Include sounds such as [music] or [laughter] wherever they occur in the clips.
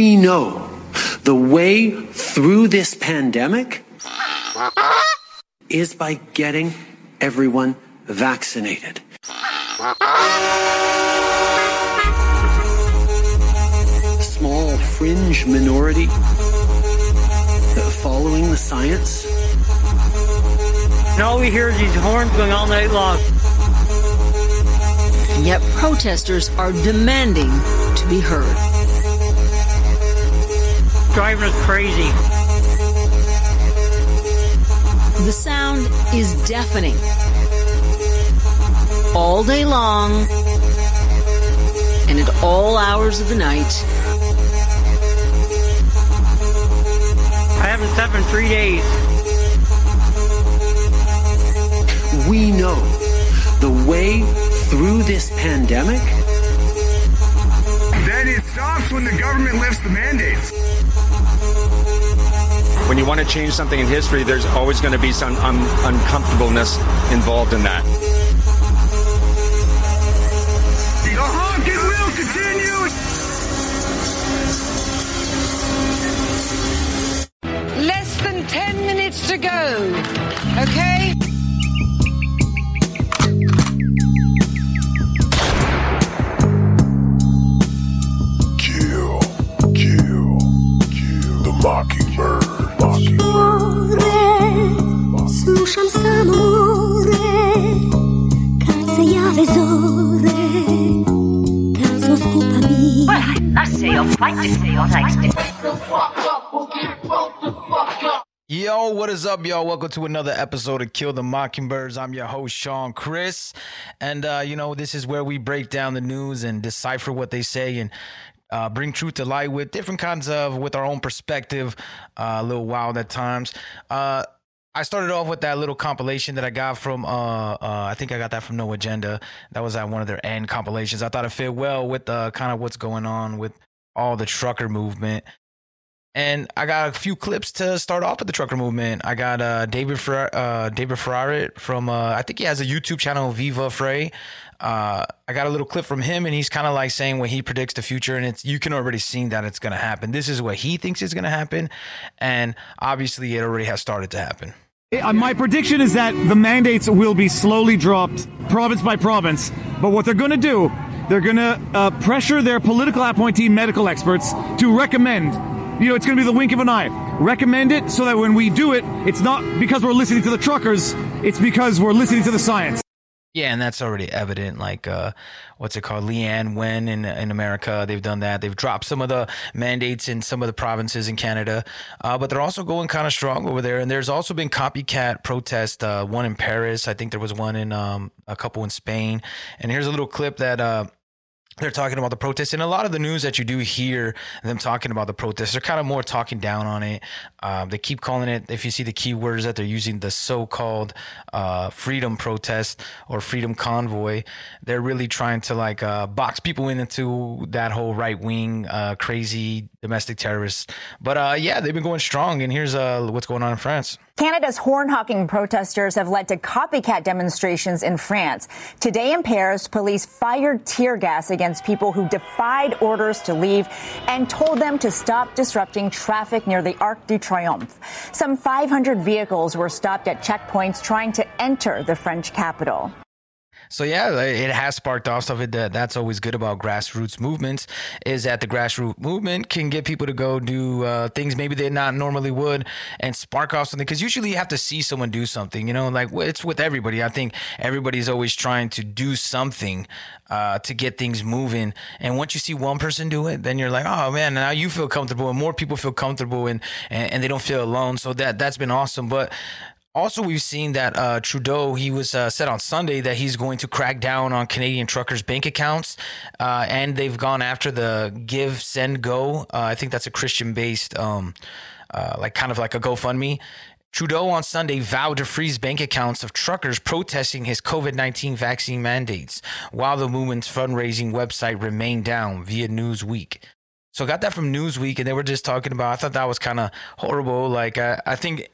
We know the way through this pandemic is by getting everyone vaccinated. Small fringe minority following the science. And all we hear is these horns going all night long. And yet protesters are demanding to be heard. Driving us crazy. The sound is deafening. All day long and at all hours of the night. I haven't slept in three days. We know the way through this pandemic. Then it stops when the government lifts the mandates. When you want to change something in history, there's always going to be some un- uncomfortableness involved in that. The honking will continue. Less than 10 minutes to go. Okay? Yo, what is up, y'all? Welcome to another episode of Kill the Mockingbirds. I'm your host, Sean Chris. And, uh, you know, this is where we break down the news and decipher what they say and uh, bring truth to light with different kinds of, with our own perspective, uh, a little wild at times. Uh, I started off with that little compilation that I got from, uh, uh, I think I got that from No Agenda. That was at one of their end compilations. I thought it fit well with uh, kind of what's going on with all the trucker movement. And I got a few clips to start off with the trucker movement. I got uh, David Fer- uh, David Ferrarit from uh, I think he has a YouTube channel, Viva Frei. Uh, I got a little clip from him, and he's kind of like saying what he predicts the future, and it's you can already see that it's going to happen. This is what he thinks is going to happen, and obviously it already has started to happen. Uh, My prediction is that the mandates will be slowly dropped province by province. But what they're going to do, they're going to uh, pressure their political appointee medical experts to recommend. You know, it's going to be the wink of an eye. Recommend it so that when we do it, it's not because we're listening to the truckers, it's because we're listening to the science. Yeah, and that's already evident. Like, uh, what's it called? Leana Wen in in America, they've done that. They've dropped some of the mandates in some of the provinces in Canada, uh, but they're also going kind of strong over there. And there's also been copycat protests. Uh, one in Paris, I think there was one in um, a couple in Spain. And here's a little clip that. They're talking about the protests and a lot of the news that you do hear them talking about the protests they're kind of more talking down on it. Um, they keep calling it if you see the keywords that they're using the so-called uh, freedom protest or freedom convoy. They're really trying to like uh, box people into that whole right-wing uh, crazy domestic terrorists but uh, yeah they've been going strong and here's uh, what's going on in france Canada's horn hawking protesters have led to copycat demonstrations in France. Today in Paris, police fired tear gas against people who defied orders to leave and told them to stop disrupting traffic near the Arc de Triomphe. Some 500 vehicles were stopped at checkpoints trying to enter the French capital. So yeah, it has sparked off stuff. It that that's always good about grassroots movements is that the grassroots movement can get people to go do uh, things maybe they not normally would and spark off something. Because usually you have to see someone do something. You know, like it's with everybody. I think everybody's always trying to do something uh, to get things moving. And once you see one person do it, then you're like, oh man, now you feel comfortable, and more people feel comfortable, and and, and they don't feel alone. So that that's been awesome. But also, we've seen that uh, Trudeau, he was uh, said on Sunday that he's going to crack down on Canadian truckers' bank accounts. Uh, and they've gone after the Give, Send, Go. Uh, I think that's a Christian based, um, uh, like kind of like a GoFundMe. Trudeau on Sunday vowed to freeze bank accounts of truckers protesting his COVID 19 vaccine mandates, while the movement's fundraising website remained down via Newsweek. So I got that from Newsweek, and they were just talking about. I thought that was kind of horrible. Like I, I think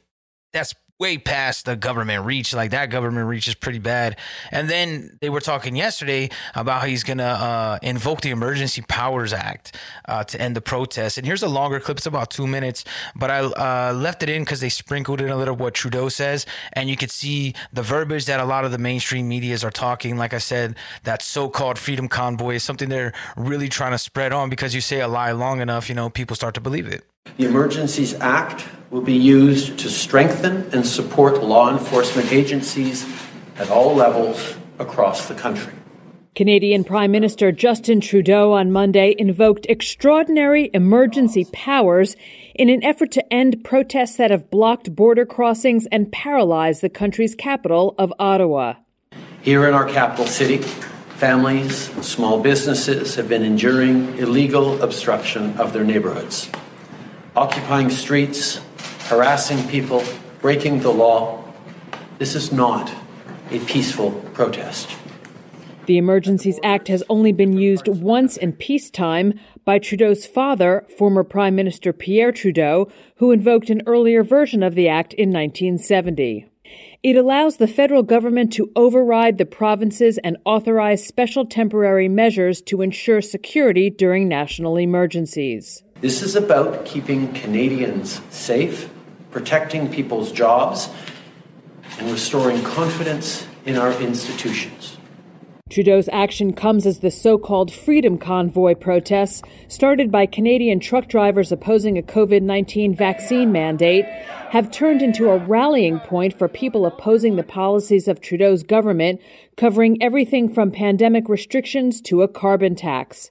that's way past the government reach. Like that government reach is pretty bad. And then they were talking yesterday about how he's going to uh, invoke the Emergency Powers Act uh, to end the protests. And here's a longer clip. It's about two minutes, but I uh, left it in because they sprinkled in a little what Trudeau says. And you could see the verbiage that a lot of the mainstream medias are talking. Like I said, that so called freedom convoy is something they're really trying to spread on because you say a lie long enough, you know, people start to believe it. The Emergencies Act will be used to strengthen and support law enforcement agencies at all levels across the country. Canadian Prime Minister Justin Trudeau on Monday invoked extraordinary emergency powers in an effort to end protests that have blocked border crossings and paralyzed the country's capital of Ottawa. Here in our capital city, families and small businesses have been enduring illegal obstruction of their neighborhoods, occupying streets, harassing people, breaking the law. This is not a peaceful protest. The Emergencies Act has only been used once in peacetime by Trudeau's father, former Prime Minister Pierre Trudeau, who invoked an earlier version of the act in 1970. It allows the federal government to override the provinces and authorize special temporary measures to ensure security during national emergencies. This is about keeping Canadians safe, protecting people's jobs, and restoring confidence in our institutions. Trudeau's action comes as the so called Freedom Convoy protests, started by Canadian truck drivers opposing a COVID 19 vaccine mandate, have turned into a rallying point for people opposing the policies of Trudeau's government, covering everything from pandemic restrictions to a carbon tax.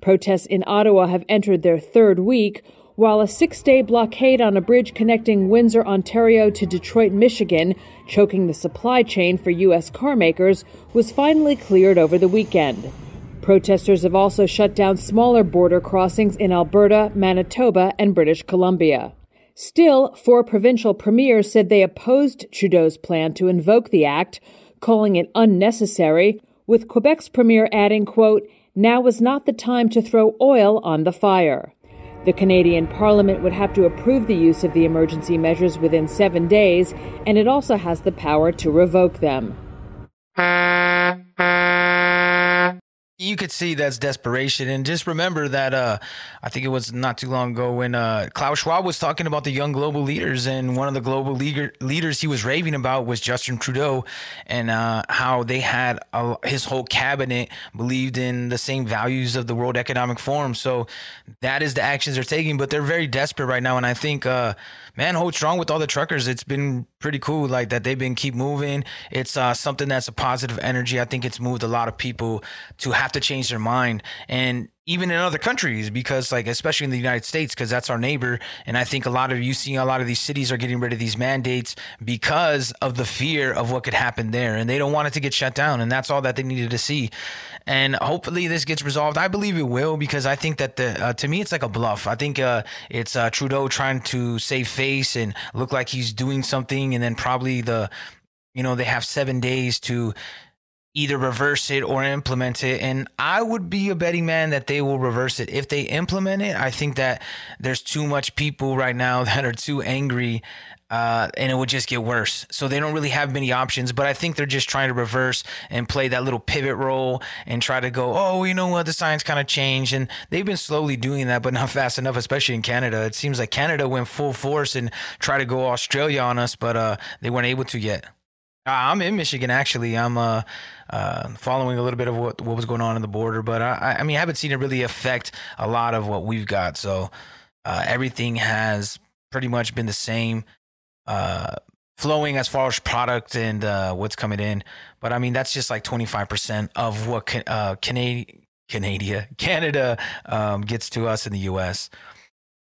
Protests in Ottawa have entered their third week, while a six day blockade on a bridge connecting Windsor, Ontario to Detroit, Michigan, choking the supply chain for U.S. carmakers, was finally cleared over the weekend. Protesters have also shut down smaller border crossings in Alberta, Manitoba, and British Columbia. Still, four provincial premiers said they opposed Trudeau's plan to invoke the act, calling it unnecessary, with Quebec's premier adding, quote, now is not the time to throw oil on the fire. The Canadian Parliament would have to approve the use of the emergency measures within seven days, and it also has the power to revoke them. You could see that's desperation. And just remember that uh, I think it was not too long ago when uh, Klaus Schwab was talking about the young global leaders, and one of the global leader, leaders he was raving about was Justin Trudeau, and uh, how they had a, his whole cabinet believed in the same values of the World Economic Forum. So that is the actions they're taking, but they're very desperate right now. And I think uh, man, hold strong with all the truckers. It's been pretty cool, like that they've been keep moving. It's uh, something that's a positive energy. I think it's moved a lot of people to have to change their mind, and even in other countries, because like especially in the United States, because that's our neighbor. And I think a lot of you see a lot of these cities are getting rid of these mandates because of the fear of what could happen there, and they don't want it to get shut down, and that's all that they needed to see and hopefully this gets resolved. I believe it will because I think that the uh, to me it's like a bluff. I think uh, it's uh, Trudeau trying to save face and look like he's doing something, and then probably the you know they have seven days to either reverse it or implement it. And I would be a betting man that they will reverse it. If they implement it, I think that there's too much people right now [laughs] that are too angry uh, and it would just get worse. So they don't really have many options, but I think they're just trying to reverse and play that little pivot role and try to go, oh, you know what, the science kind of changed. And they've been slowly doing that, but not [laughs] fast enough, especially in Canada. It seems like Canada went full force and tried to go Australia on us, but uh, they weren't able to yet. I'm in Michigan actually. I'm uh, uh, following a little bit of what, what was going on in the border, but I, I mean, I haven't seen it really affect a lot of what we've got. So uh, everything has pretty much been the same uh, flowing as far as product and uh, what's coming in. But I mean, that's just like 25% of what can, uh, Canada, Canada, [laughs] Canada um, gets to us in the US.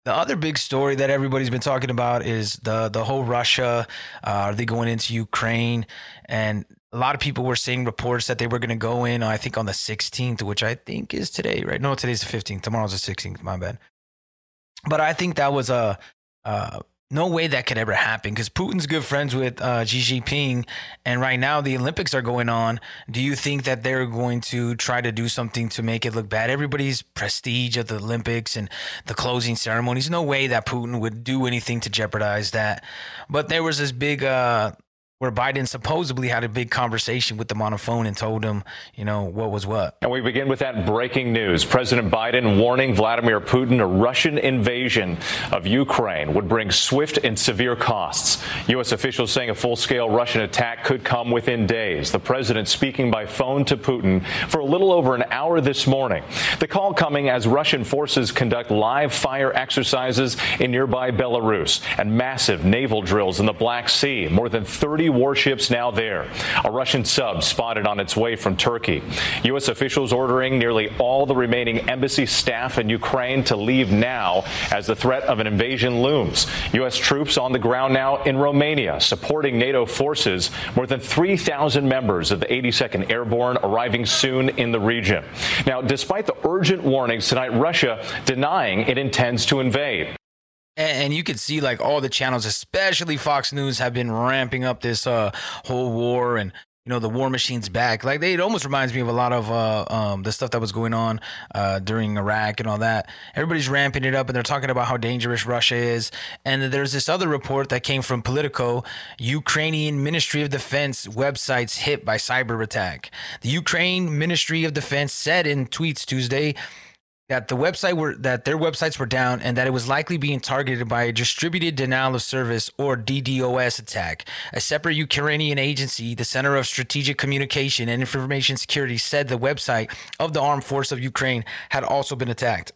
The other big story that everybody's been talking about is the the whole Russia. Uh, are they going into Ukraine? And a lot of people were seeing reports that they were going to go in. I think on the 16th, which I think is today, right? No, today's the 15th. Tomorrow's the 16th. My bad. But I think that was a uh, no way that could ever happen because Putin's good friends with uh, Xi Jinping, and right now the Olympics are going on. Do you think that they're going to try to do something to make it look bad? Everybody's prestige at the Olympics and the closing ceremonies. No way that Putin would do anything to jeopardize that. But there was this big uh, where Biden supposedly had a big conversation with them on a phone and told him, you know, what was what. And we begin with that breaking news. President Biden warning Vladimir Putin a Russian invasion of Ukraine would bring swift and severe costs. U.S. officials saying a full scale Russian attack could come within days. The president speaking by phone to Putin for a little over an hour this morning. The call coming as Russian forces conduct live fire exercises in nearby Belarus and massive naval drills in the Black Sea. More than 30 warships now there. A Russian sub spotted on its way from Turkey. U.S. officials ordering nearly all the remaining embassy staff in Ukraine to leave now as the threat of an invasion looms. U.S. troops on the ground now in Romania supporting NATO forces. More than 3,000 members of the 82nd Airborne arriving soon in the region. Now, despite the urgent warnings tonight, Russia denying it intends to invade and you could see like all the channels especially fox news have been ramping up this uh whole war and you know the war machine's back. Like they, it almost reminds me of a lot of uh, um, the stuff that was going on uh, during iraq and all that. Everybody's ramping it up and they're talking about how dangerous russia is. And there's this other report that came from politico ukrainian ministry of defense websites hit by cyber attack. The ukraine ministry of defense said in tweets tuesday that the website were that their websites were down and that it was likely being targeted by a distributed denial of service or DDoS attack. A separate Ukrainian agency, the Center of Strategic Communication and Information Security, said the website of the armed force of Ukraine had also been attacked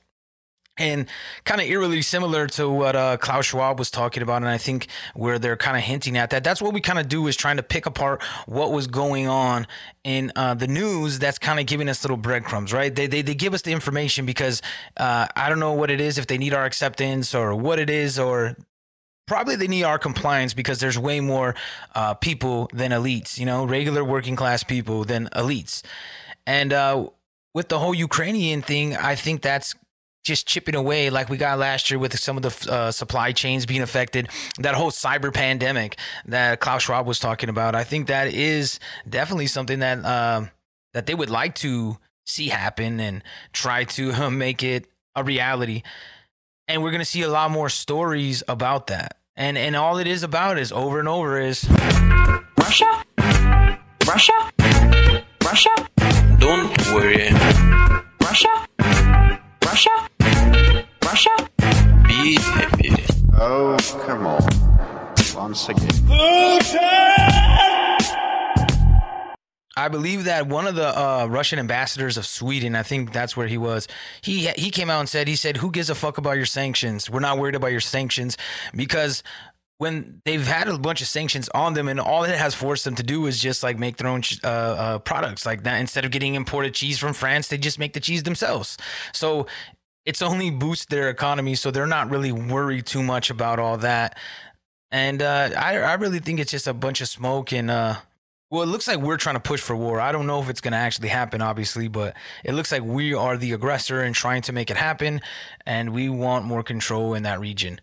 and kind of eerily similar to what uh, Klaus Schwab was talking about, and I think where they're kind of hinting at that. That's what we kind of do is trying to pick apart what was going on in uh, the news. That's kind of giving us little breadcrumbs, right? They, they they give us the information because uh, I don't know what it is if they need our acceptance or what it is or. Probably they need our compliance because there's way more uh, people than elites, you know, regular working class people than elites. And uh, with the whole Ukrainian thing, I think that's just chipping away like we got last year with some of the uh, supply chains being affected, that whole cyber pandemic that Klaus Schwab was talking about. I think that is definitely something that uh, that they would like to see happen and try to uh, make it a reality. And we're gonna see a lot more stories about that. And and all it is about is over and over is Russia, Russia, Russia. Don't worry, Russia, Russia. Russia? Be happy. Oh, come on. Once again. I believe that one of the uh, Russian ambassadors of Sweden, I think that's where he was. He he came out and said he said, "Who gives a fuck about your sanctions? We're not worried about your sanctions because when they've had a bunch of sanctions on them and all it has forced them to do is just like make their own uh, uh, products like that instead of getting imported cheese from france they just make the cheese themselves so it's only boost their economy, so they're not really worried too much about all that. And uh, I I really think it's just a bunch of smoke and uh, well, it looks like we're trying to push for war. I don't know if it's going to actually happen, obviously, but it looks like we are the aggressor and trying to make it happen, and we want more control in that region.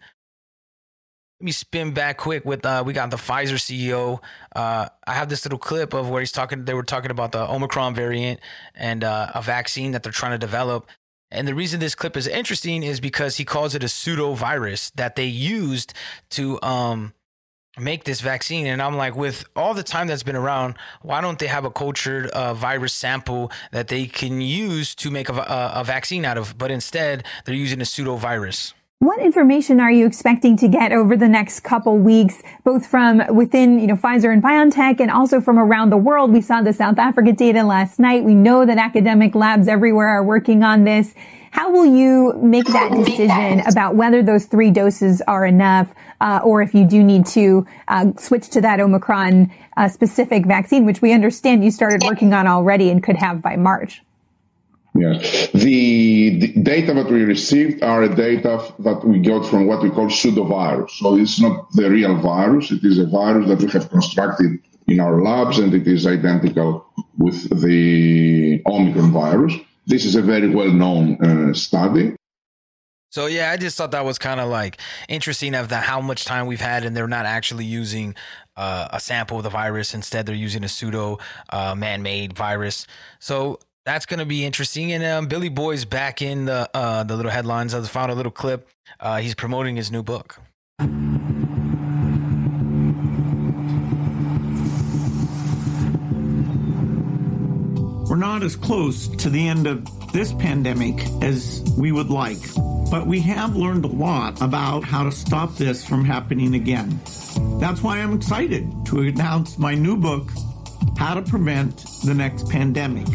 Let me spin back quick with uh, we got the Pfizer CEO. Uh, I have this little clip of where he's talking. They were talking about the Omicron variant and uh, a vaccine that they're trying to develop. And the reason this clip is interesting is because he calls it a pseudo virus that they used to um, make this vaccine. And I'm like, with all the time that's been around, why don't they have a cultured uh, virus sample that they can use to make a, a, a vaccine out of? But instead, they're using a pseudo virus. What information are you expecting to get over the next couple weeks, both from within, you know, Pfizer and BioNTech and also from around the world? We saw the South Africa data last night. We know that academic labs everywhere are working on this. How will you make that decision about whether those three doses are enough, uh, or if you do need to uh, switch to that Omicron uh, specific vaccine, which we understand you started working on already and could have by March? Yes. The, the, data that we received are data that we got from what we call pseudovirus. So it's not the real virus. It is a virus that we have constructed in our labs and it is identical with the Omicron virus. This is a very well known uh, study. So yeah, I just thought that was kind of like interesting of the how much time we've had, and they're not actually using uh, a sample of the virus. Instead, they're using a pseudo uh, man-made virus. So that's gonna be interesting. And um, Billy Boy's back in the uh, the little headlines. I found a little clip. Uh, he's promoting his new book. We're not as close to the end of this pandemic as we would like, but we have learned a lot about how to stop this from happening again. That's why I'm excited to announce my new book, How to Prevent the Next Pandemic.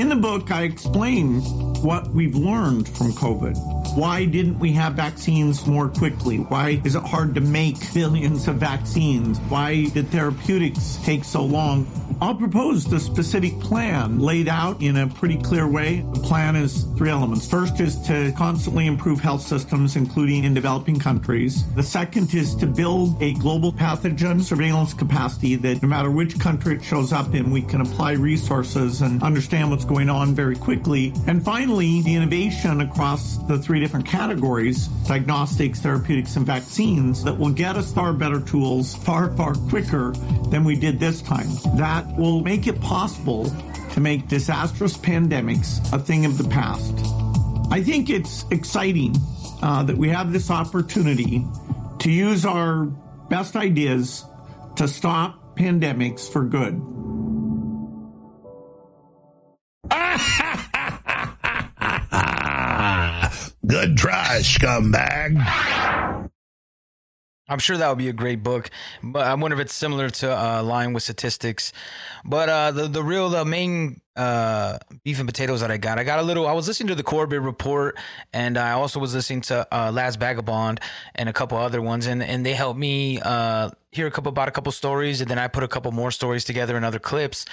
In the book, I explain what we've learned from COVID. Why didn't we have vaccines more quickly? Why is it hard to make billions of vaccines? Why did therapeutics take so long? I'll propose the specific plan laid out in a pretty clear way. The plan is three elements. First is to constantly improve health systems, including in developing countries. The second is to build a global pathogen surveillance capacity that no matter which country it shows up in, we can apply resources and understand what's going on very quickly. And finally, the innovation across the three different categories, diagnostics, therapeutics, and vaccines, that will get us far better tools far, far quicker than we did this time. That will make it possible to make disastrous pandemics a thing of the past. I think it's exciting uh, that we have this opportunity to use our best ideas to stop pandemics for good. [laughs] Good try, scumbag. I'm sure that would be a great book, but I wonder if it's similar to uh, Lying with Statistics. But uh, the the real the main uh, beef and potatoes that I got, I got a little. I was listening to the Corbett Report, and I also was listening to uh, Last Vagabond and a couple other ones, and and they helped me uh, hear a couple about a couple stories, and then I put a couple more stories together in other clips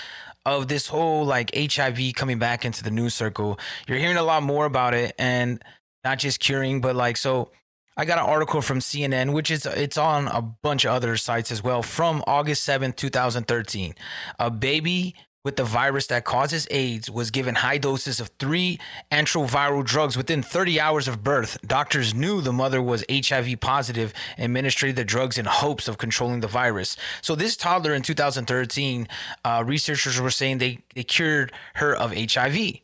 of this whole like HIV coming back into the news circle. You're hearing a lot more about it, and not just curing, but like so. I got an article from CNN, which is it's on a bunch of other sites as well, from August seventh, 2013. A baby with the virus that causes AIDS was given high doses of three antiviral drugs within 30 hours of birth. Doctors knew the mother was HIV positive and administered the drugs in hopes of controlling the virus. So this toddler in 2013, uh, researchers were saying they, they cured her of HIV.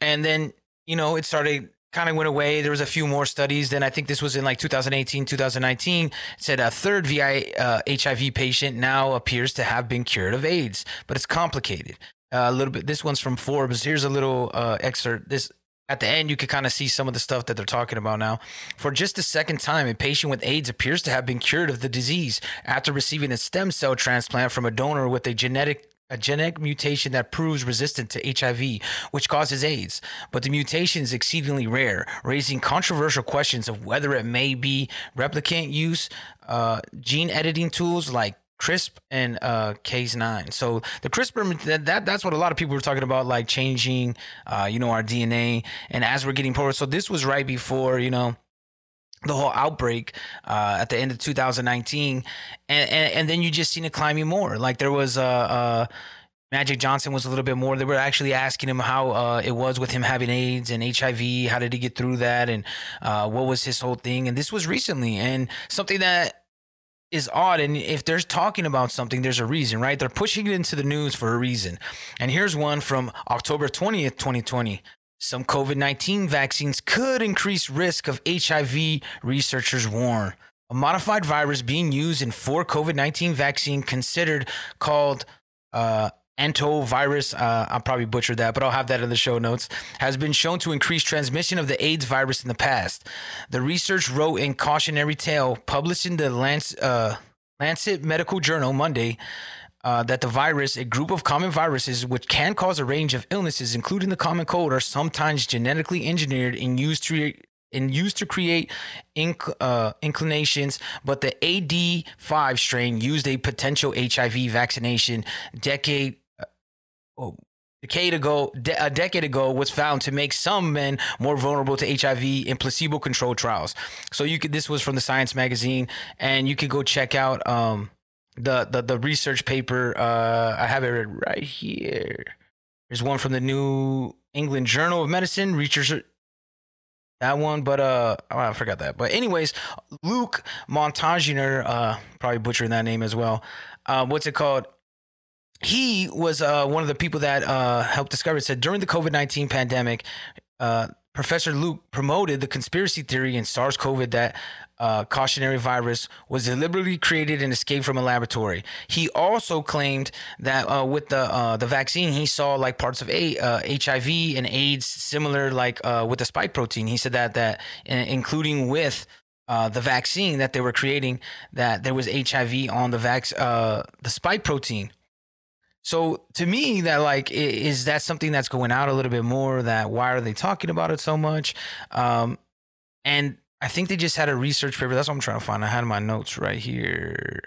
And then, you know, it started kind of went away. There was a few more studies. Then I think this was in like 2018, 2019. It said a third VI, uh, HIV patient now appears to have been cured of AIDS, but it's complicated. Uh, a little bit. This one's from Forbes. Here's a little uh, excerpt. This at the end, you could kind of see some of the stuff that they're talking about now. For just the second time, a patient with AIDS appears to have been cured of the disease after receiving a stem cell transplant from a donor with a genetic a genetic mutation that proves resistant to HIV, which causes AIDS. But the mutation is exceedingly rare, raising controversial questions of whether it may be replicant use, uh, gene editing tools like CRISP and uh, Cas9. So the CRISPR that, that that's what a lot of people were talking about, like changing, uh, you know, our DNA. And as we're getting forward, so this was right before, you know the whole outbreak uh, at the end of 2019, and, and, and then you just seen it climbing more. Like there was uh, uh, Magic Johnson was a little bit more. They were actually asking him how uh, it was with him having AIDS and HIV. How did he get through that, and uh, what was his whole thing? And this was recently, and something that is odd. And if they're talking about something, there's a reason, right? They're pushing it into the news for a reason. And here's one from October 20th, 2020. Some COVID 19 vaccines could increase risk of HIV, researchers warn. A modified virus being used in four COVID 19 vaccine considered called uh, antivirus, uh, I'll probably butcher that, but I'll have that in the show notes, has been shown to increase transmission of the AIDS virus in the past. The research wrote in cautionary tale published in the Lancet, uh, Lancet Medical Journal Monday uh, that the virus, a group of common viruses which can cause a range of illnesses, including the common cold, are sometimes genetically engineered and used to and used to create inc- uh, inclinations. But the AD5 strain used a potential HIV vaccination decade. Uh, oh, decade ago, de- a decade ago, was found to make some men more vulnerable to HIV in placebo-controlled trials. So you could. This was from the Science magazine, and you could go check out. Um, the the the research paper. Uh, I have it right here. There's one from the New England Journal of Medicine. Researchers that one, but uh, oh, I forgot that. But anyways, Luc Montagnier, uh, probably butchering that name as well. Uh, what's it called? He was uh, one of the people that uh, helped discover it. Said during the COVID nineteen pandemic, uh, Professor Luc promoted the conspiracy theory in SARS CoV that uh, cautionary virus was deliberately created and escaped from a laboratory. He also claimed that uh, with the uh, the vaccine, he saw like parts of a, HIV uh, and AIDS similar, like uh, with the spike protein. He said that that including with uh, the vaccine that they were creating, that there was HIV on the vax the spike protein. So to me, that like is that something that's going out a little bit more? That why are they talking about it so much? Um, and I think they just had a research paper. That's what I'm trying to find. I had my notes right here.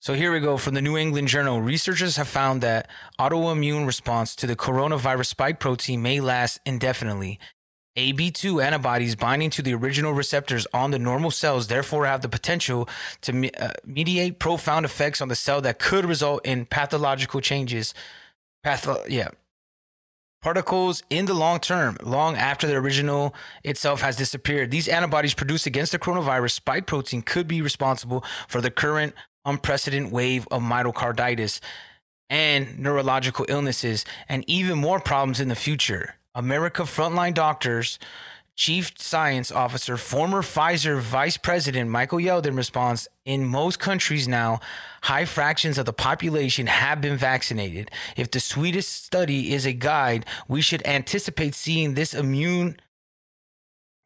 So here we go from the New England Journal. Researchers have found that autoimmune response to the coronavirus spike protein may last indefinitely AB2 antibodies binding to the original receptors on the normal cells therefore have the potential to me- uh, mediate profound effects on the cell that could result in pathological changes. Patho- yeah. Particles in the long term, long after the original itself has disappeared. These antibodies produced against the coronavirus spike protein could be responsible for the current unprecedented wave of myocarditis and neurological illnesses and even more problems in the future. America Frontline Doctors Chief Science Officer, former Pfizer Vice President Michael Yeadon responds In most countries now, high fractions of the population have been vaccinated. If the Swedish study is a guide, we should anticipate seeing this immune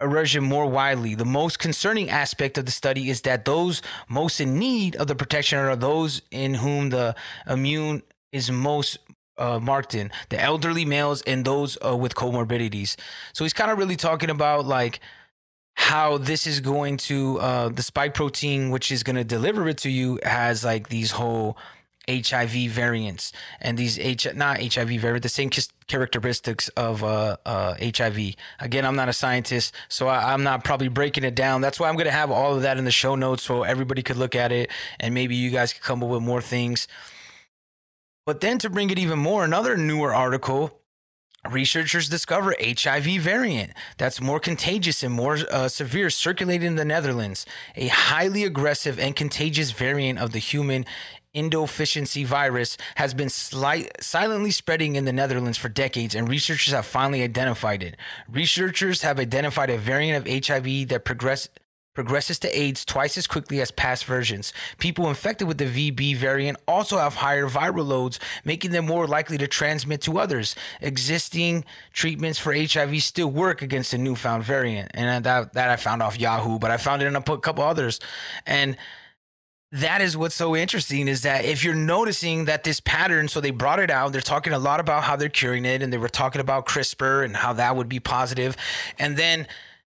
erosion more widely. The most concerning aspect of the study is that those most in need of the protection are those in whom the immune is most uh, marked in the elderly males and those uh, with comorbidities. So he's kind of really talking about like how this is going to uh, the spike protein, which is going to deliver it to you, has like these whole HIV variants and these H not HIV variant, the same characteristics of uh, uh, HIV. Again, I'm not a scientist, so I, am not probably breaking it down. That's why I'm going to have all of that in the show notes so everybody could look at it and maybe you guys could come up with more things. But then to bring it even more, another newer article researchers discover HIV variant that's more contagious and more uh, severe circulating in the Netherlands. A highly aggressive and contagious variant of the human immunodeficiency virus has been slight, silently spreading in the Netherlands for decades, and researchers have finally identified it. Researchers have identified a variant of HIV that progressed progresses to AIDS twice as quickly as past versions. People infected with the VB variant also have higher viral loads, making them more likely to transmit to others. Existing treatments for HIV still work against the newfound variant. And that, that I found off Yahoo, but I found it in a couple others. And that is what's so interesting is that if you're noticing that this pattern, so they brought it out, they're talking a lot about how they're curing it, and they were talking about CRISPR and how that would be positive. And then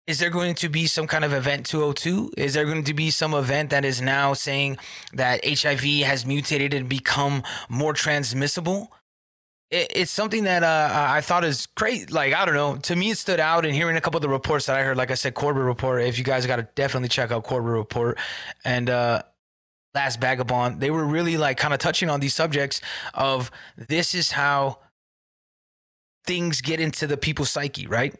is there going to be some kind of event 202? Is there going to be some event that is now saying that HIV has mutated and become more transmissible? It, it's something that uh, I thought is great. Like, I don't know. To me, it stood out. And hearing a couple of the reports that I heard, like I said, Corbett Report, if you guys got to definitely check out Corbett Report. And, uh, Last Vagabond, they were really like kind of touching on these subjects of this is how things get into the people's psyche, right?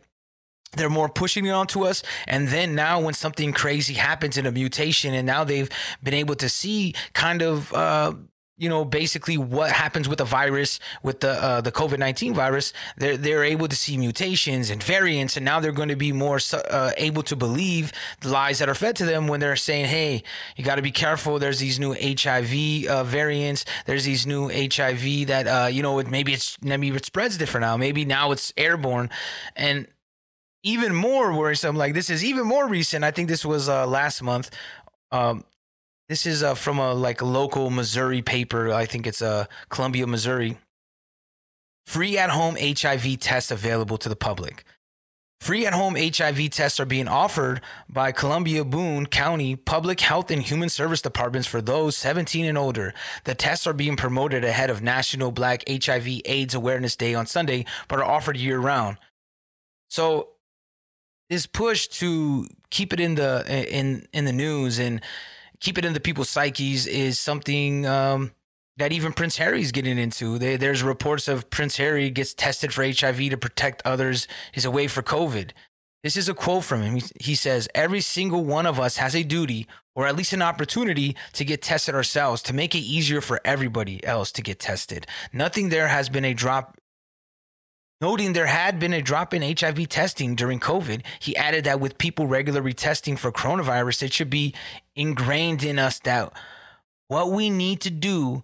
They're more pushing it onto us. And then now when something crazy happens in a mutation and now they've been able to see kind of uh, you know basically what happens with the virus with the uh, the covid-19 virus they're they're able to see mutations and variants. And now they're going to be more uh, able to believe the lies that are fed to them when they're saying hey you got to be careful. There's these new hiv uh, variants. There's these new hiv that uh, you know maybe it's maybe it spreads different now. Maybe now it's airborne. And even more worrisome. Like this is even more recent. I think this was uh, last month. Um, this is uh, from a like local Missouri paper. I think it's uh, Columbia, Missouri. Free at home HIV tests available to the public. Free at home HIV tests are being offered by Columbia Boone County Public Health and Human Service Departments for those 17 and older. The tests are being promoted ahead of National Black HIV AIDS Awareness Day on Sunday, but are offered year round. So this push to keep it in the in in the news and keep it in the people's psyches is something um, that even Prince Harry's getting into. They, there's reports of Prince Harry gets tested for HIV to protect others. He's away for COVID. This is a quote from him. He says, Every single one of us has a duty or at least an opportunity to get tested ourselves to make it easier for everybody else to get tested. Nothing there has been a drop. Noting there had been a drop in HIV testing during COVID, he added that with people regularly testing for coronavirus, it should be ingrained in us that what we need to do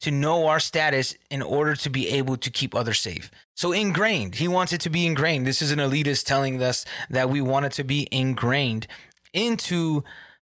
to know our status in order to be able to keep others safe. So ingrained. He wants it to be ingrained. This is an elitist telling us that we want it to be ingrained into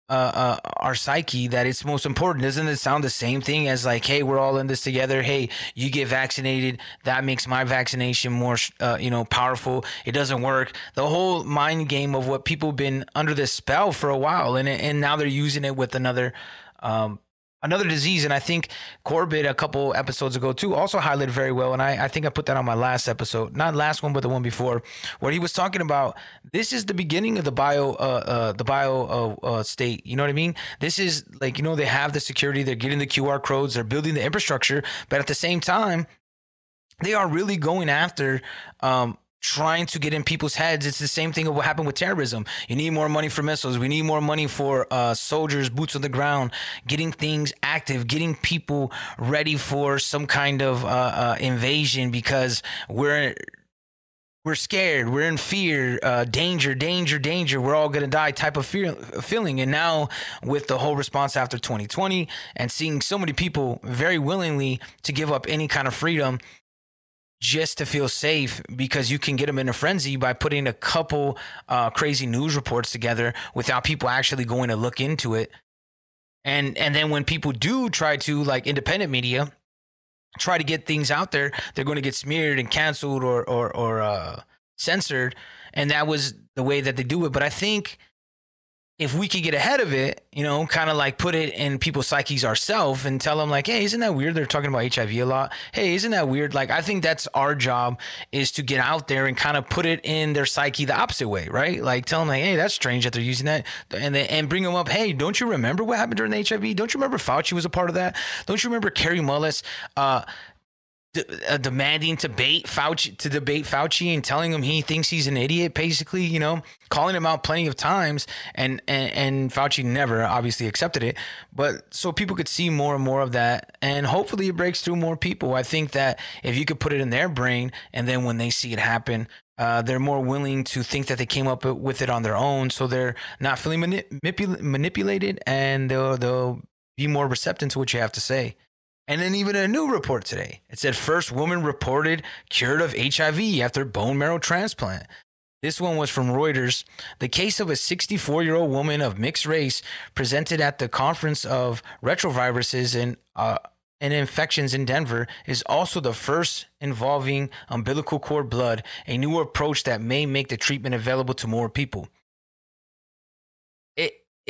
uh, uh, our psyche that it's most important. Doesn't it sound the same thing as like, hey, we're all in this together. Hey, you get vaccinated. That makes my vaccination more, uh, you know, powerful. It doesn't work. The whole mind game of what people been under this spell for a while, and and now they're using it with another. Um, another disease. And I think Corbett a couple episodes ago too also highlighted very well. And I, I think I put that on my last episode, not last one, but the one before, where he was talking about this is the beginning of the bio, uh, uh the bio uh, uh, state. You know what I mean? This is like you know they have the security, they're getting the QR codes, they're building the infrastructure, but at the same time. They are really going after um, trying to get in people's heads. It's the same thing of what happened with terrorism. You need more money for missiles. We need more money for uh, soldiers, boots on the ground, getting things active, getting people ready for some kind of uh, uh, invasion because we're we're scared, we're in fear, uh, danger, danger, danger. We're all gonna die type of fear, feeling. And now with the whole response after 2020 and seeing so many people very willingly to give up any kind of freedom just to feel safe because you can get them in a frenzy by putting a couple uh, crazy news reports together without people actually going to look into it. And and then when people do try to like independent media try to get things out there, they're going to get smeared and canceled or or or uh, censored. And that was the way that they do it. But I think if we could get ahead of it, you know, kind of like put it in people's psyches ourselves and tell them like, hey, isn't that weird? They're talking about HIV a lot. Hey, isn't that weird? Like, I think that's our job is to get out there and kind of put it in their psyche the opposite way, right? Like, tell them like, hey, that's strange that they're using that, and then and bring them up. Hey, don't you remember what happened during the HIV? Don't you remember Fauci was a part of that? Don't you remember Kary Mullis? Uh, uh, demanding to debate Fauci to debate Fauci and telling him he thinks he's an idiot, basically, you know, calling him out plenty of times, and and, and Fauci never obviously accepted it, but so people could see more and more of that, and hopefully it breaks through more people. I think that if you could put it in their brain, and then when they see it happen, uh, they're more willing to think that they came up with it on their own, so they're not feeling manip- manipulated, and they'll they'll be more receptive to what you have to say. And then even a new report today. It said first woman reported cured of HIV after bone marrow transplant. This one was from Reuters. The case of a 64 year old woman of mixed race presented at the conference of retroviruses and, uh, and infections in Denver is also the first involving umbilical cord blood, a new approach that may make the treatment available to more people.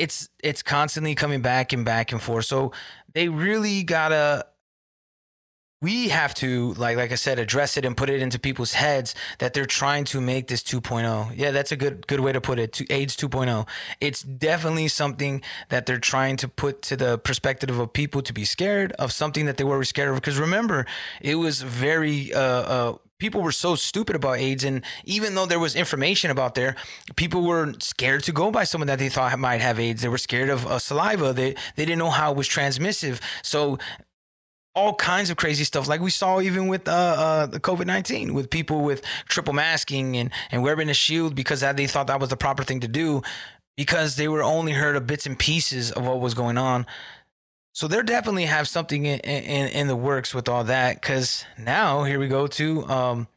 It it's it's constantly coming back and back and forth. So they really gotta we have to like like I said address it and put it into people's heads that they're trying to make this 2.0. Yeah, that's a good good way to put it. To AIDS 2.0. It's definitely something that they're trying to put to the perspective of people to be scared of something that they were scared of because remember, it was very uh, uh people were so stupid about AIDS. And even though there was information about there, people were scared to go by someone that they thought might have AIDS. They were scared of saliva. They, they didn't know how it was transmissive. So all kinds of crazy stuff like we saw even with uh, uh, the covid-19 with people with triple masking and, and wearing a shield because that, they thought that was the proper thing to do because they were only heard of bits and pieces of what was going on so they definitely have something in, in, in the works with all that because now here we go to um,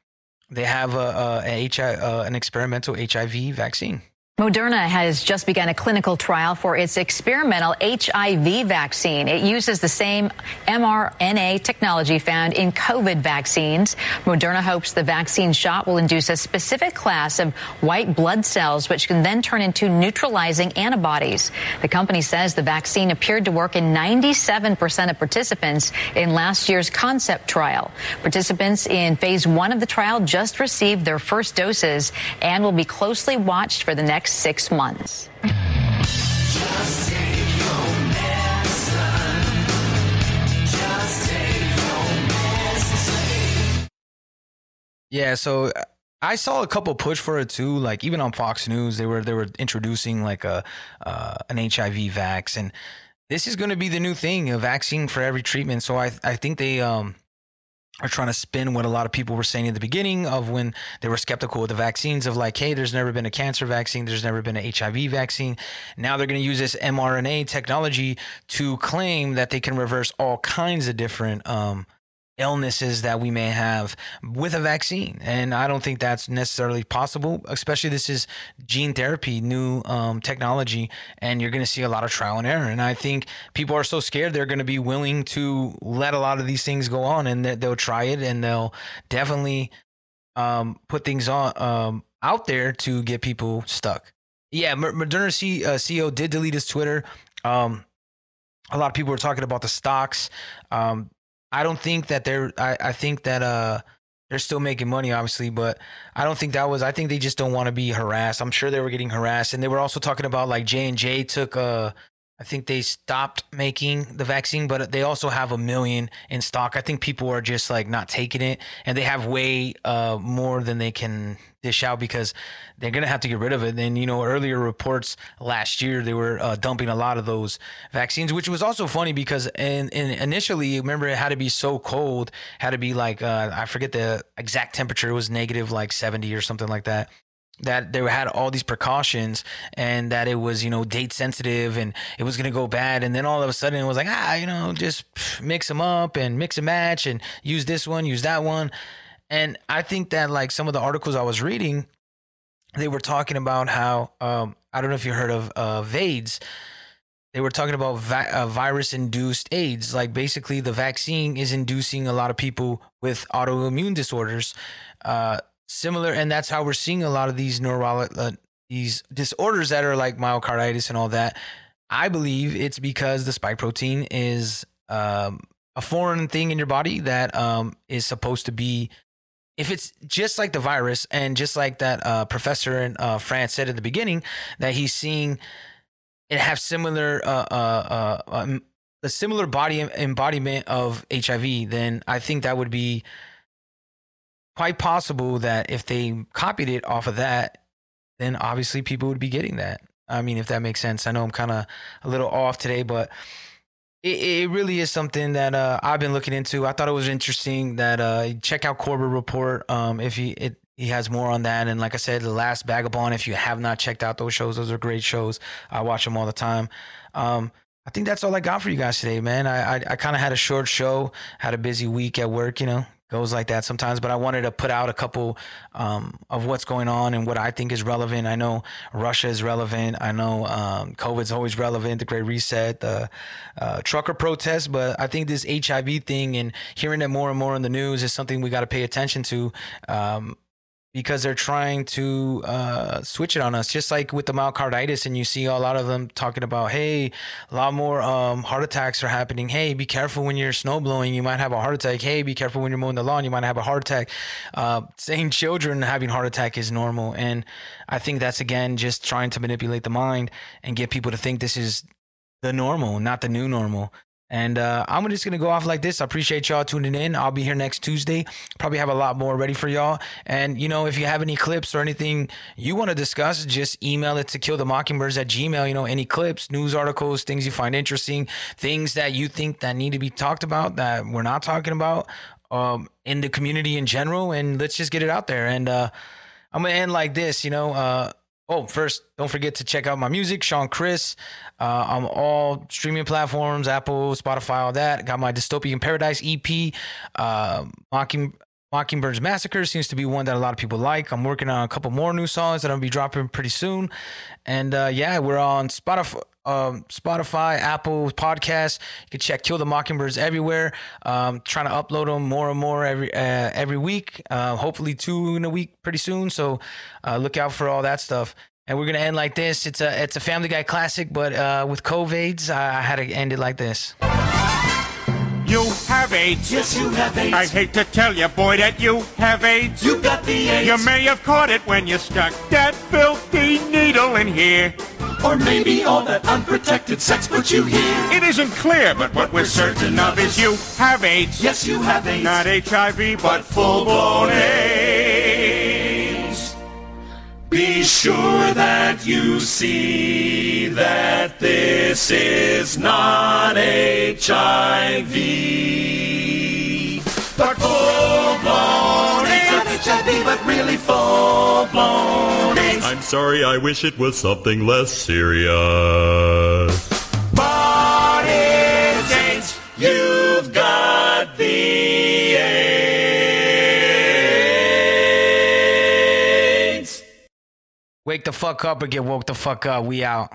they have a, a, a uh, an experimental hiv vaccine Moderna has just begun a clinical trial for its experimental HIV vaccine. It uses the same mRNA technology found in COVID vaccines. Moderna hopes the vaccine shot will induce a specific class of white blood cells, which can then turn into neutralizing antibodies. The company says the vaccine appeared to work in 97% of participants in last year's concept trial. Participants in phase one of the trial just received their first doses and will be closely watched for the next next six months. Yeah, so I saw a couple push for it too. Like even on Fox News, they were they were introducing like a uh, an HIV vax, and this is going to be the new thing, a vaccine for every treatment. So I I think they um are trying to spin what a lot of people were saying at the beginning of when they were skeptical of the vaccines of like, hey, there's never been a cancer vaccine, there's never been an HIV vaccine. Now they're going to use this mRNA technology to claim that they can reverse all kinds of different um, illnesses that we may have with a vaccine. And I don't think that's necessarily possible, especially this is gene therapy, new um, technology, and you're going to see a lot of trial and error. And I think people are so scared they're going to be willing to let a lot of these things go on and that they'll try it and they'll definitely um, put things on um, out there to get people stuck. Yeah, Moderna C, uh, CEO did delete his Twitter. Um, a lot of people were talking about the stocks. Um, I don't think that they're. I, I think that uh they're still making money, obviously, but I don't think that was. I think they just don't want to be harassed. I'm sure they were getting harassed, and they were also talking about like J and J took uh I think they stopped making the vaccine, but they also have a million in stock. I think people are just like not taking it, and they have way uh, more than they can dish out because they're gonna have to get rid of it. And you know, earlier reports last year they were uh, dumping a lot of those vaccines, which was also funny because in, in initially, remember it had to be so cold, had to be like uh, I forget the exact temperature, it was negative like seventy or something like that that they had all these precautions and that it was you know date sensitive and it was going to go bad and then all of a sudden it was like ah you know just mix them up and mix and match and use this one use that one and i think that like some of the articles i was reading they were talking about how um, i don't know if you heard of uh, aids they were talking about vi- uh, virus induced AIDS. Like basically, the vaccine is inducing a lot of people with autoimmune disorders. Uh, similar, and that's how we're seeing a lot of these neurologic uh, these disorders that are like myocarditis and all that. I believe it's because the spike protein is um, a foreign thing in your body that um, is supposed to be. If it's just like the virus, and just like that uh, professor in uh, France said at the beginning, that he's seeing it have similar uh, uh, uh, um, a similar body embodiment of HIV, then I think that would be quite possible that if they copied it off of that, then obviously people would be getting that. I mean, if that makes sense. I know I'm kind of a little off today, but it, it really is something that uh, I've been looking into. I thought it was interesting that uh, check out Corbett Report um, if he it, he has more on that. And like I said, the last Vagabond. If you have not checked out those shows, those are great shows. I watch them all the time. Um, I think that's all I got for you guys today, man. I I, I kind of had a short show, had a busy week at work, you know, goes like that sometimes. But I wanted to put out a couple um, of what's going on and what I think is relevant. I know Russia is relevant. I know um, COVID's always relevant. The Great Reset, the uh, trucker protest. But I think this HIV thing and hearing it more and more in the news is something we got to pay attention to. Um, because they're trying to uh, switch it on us, just like with the myocarditis. And you see a lot of them talking about, hey, a lot more um, heart attacks are happening. Hey, be careful when you're snow blowing, you might have a heart attack. Hey, be careful when you're mowing the lawn, you might have a heart attack. Uh, saying children having heart attack is normal. And I think that's, again, just trying to manipulate the mind and get people to think this is the normal, not the new normal. And uh, I'm just going to go off like this. I appreciate y'all tuning in. I'll be here next Tuesday. Probably have a lot more ready for y'all. And, you know, if you have any clips or anything you want to discuss, just email it to killthemockingbirds at gmail. You know, any clips, news articles, things you find interesting, things that you think that need to be talked about that we're not talking about um, in the community in general. And let's just get it out there. And uh, I'm going to end like this, you know. Uh, Oh, first, don't forget to check out my music, Sean Chris, uh, on all streaming platforms, Apple, Spotify, all that. Got my Dystopian Paradise EP, uh, Mocking Mockingbird's Massacre seems to be one that a lot of people like. I'm working on a couple more new songs that I'll be dropping pretty soon. And uh, yeah, we're on Spotify, um, Spotify, Apple Podcasts. You can check Kill the Mockingbirds everywhere. Um, trying to upload them more and more every uh, every week. Uh, hopefully two in a week pretty soon. So uh, look out for all that stuff. And we're gonna end like this. It's a it's a Family Guy classic, but uh, with COVIDs, I had to end it like this. You have AIDS. Yes, you have AIDS. I hate to tell you, boy, that you have AIDS. You got the AIDS. You may have caught it when you stuck that filthy needle in here. Or maybe all that unprotected sex put you here. It isn't clear, but what we're certain of is you have AIDS. Yes, you have AIDS. Not HIV, but full blown AIDS. Be sure that you see that this is not HIV. But full blown, it's not HIV, but really full blown. I'm sorry, I wish it was something less serious. But it's AIDS, you've got the AIDS. Wake the fuck up or get woke the fuck up. We out.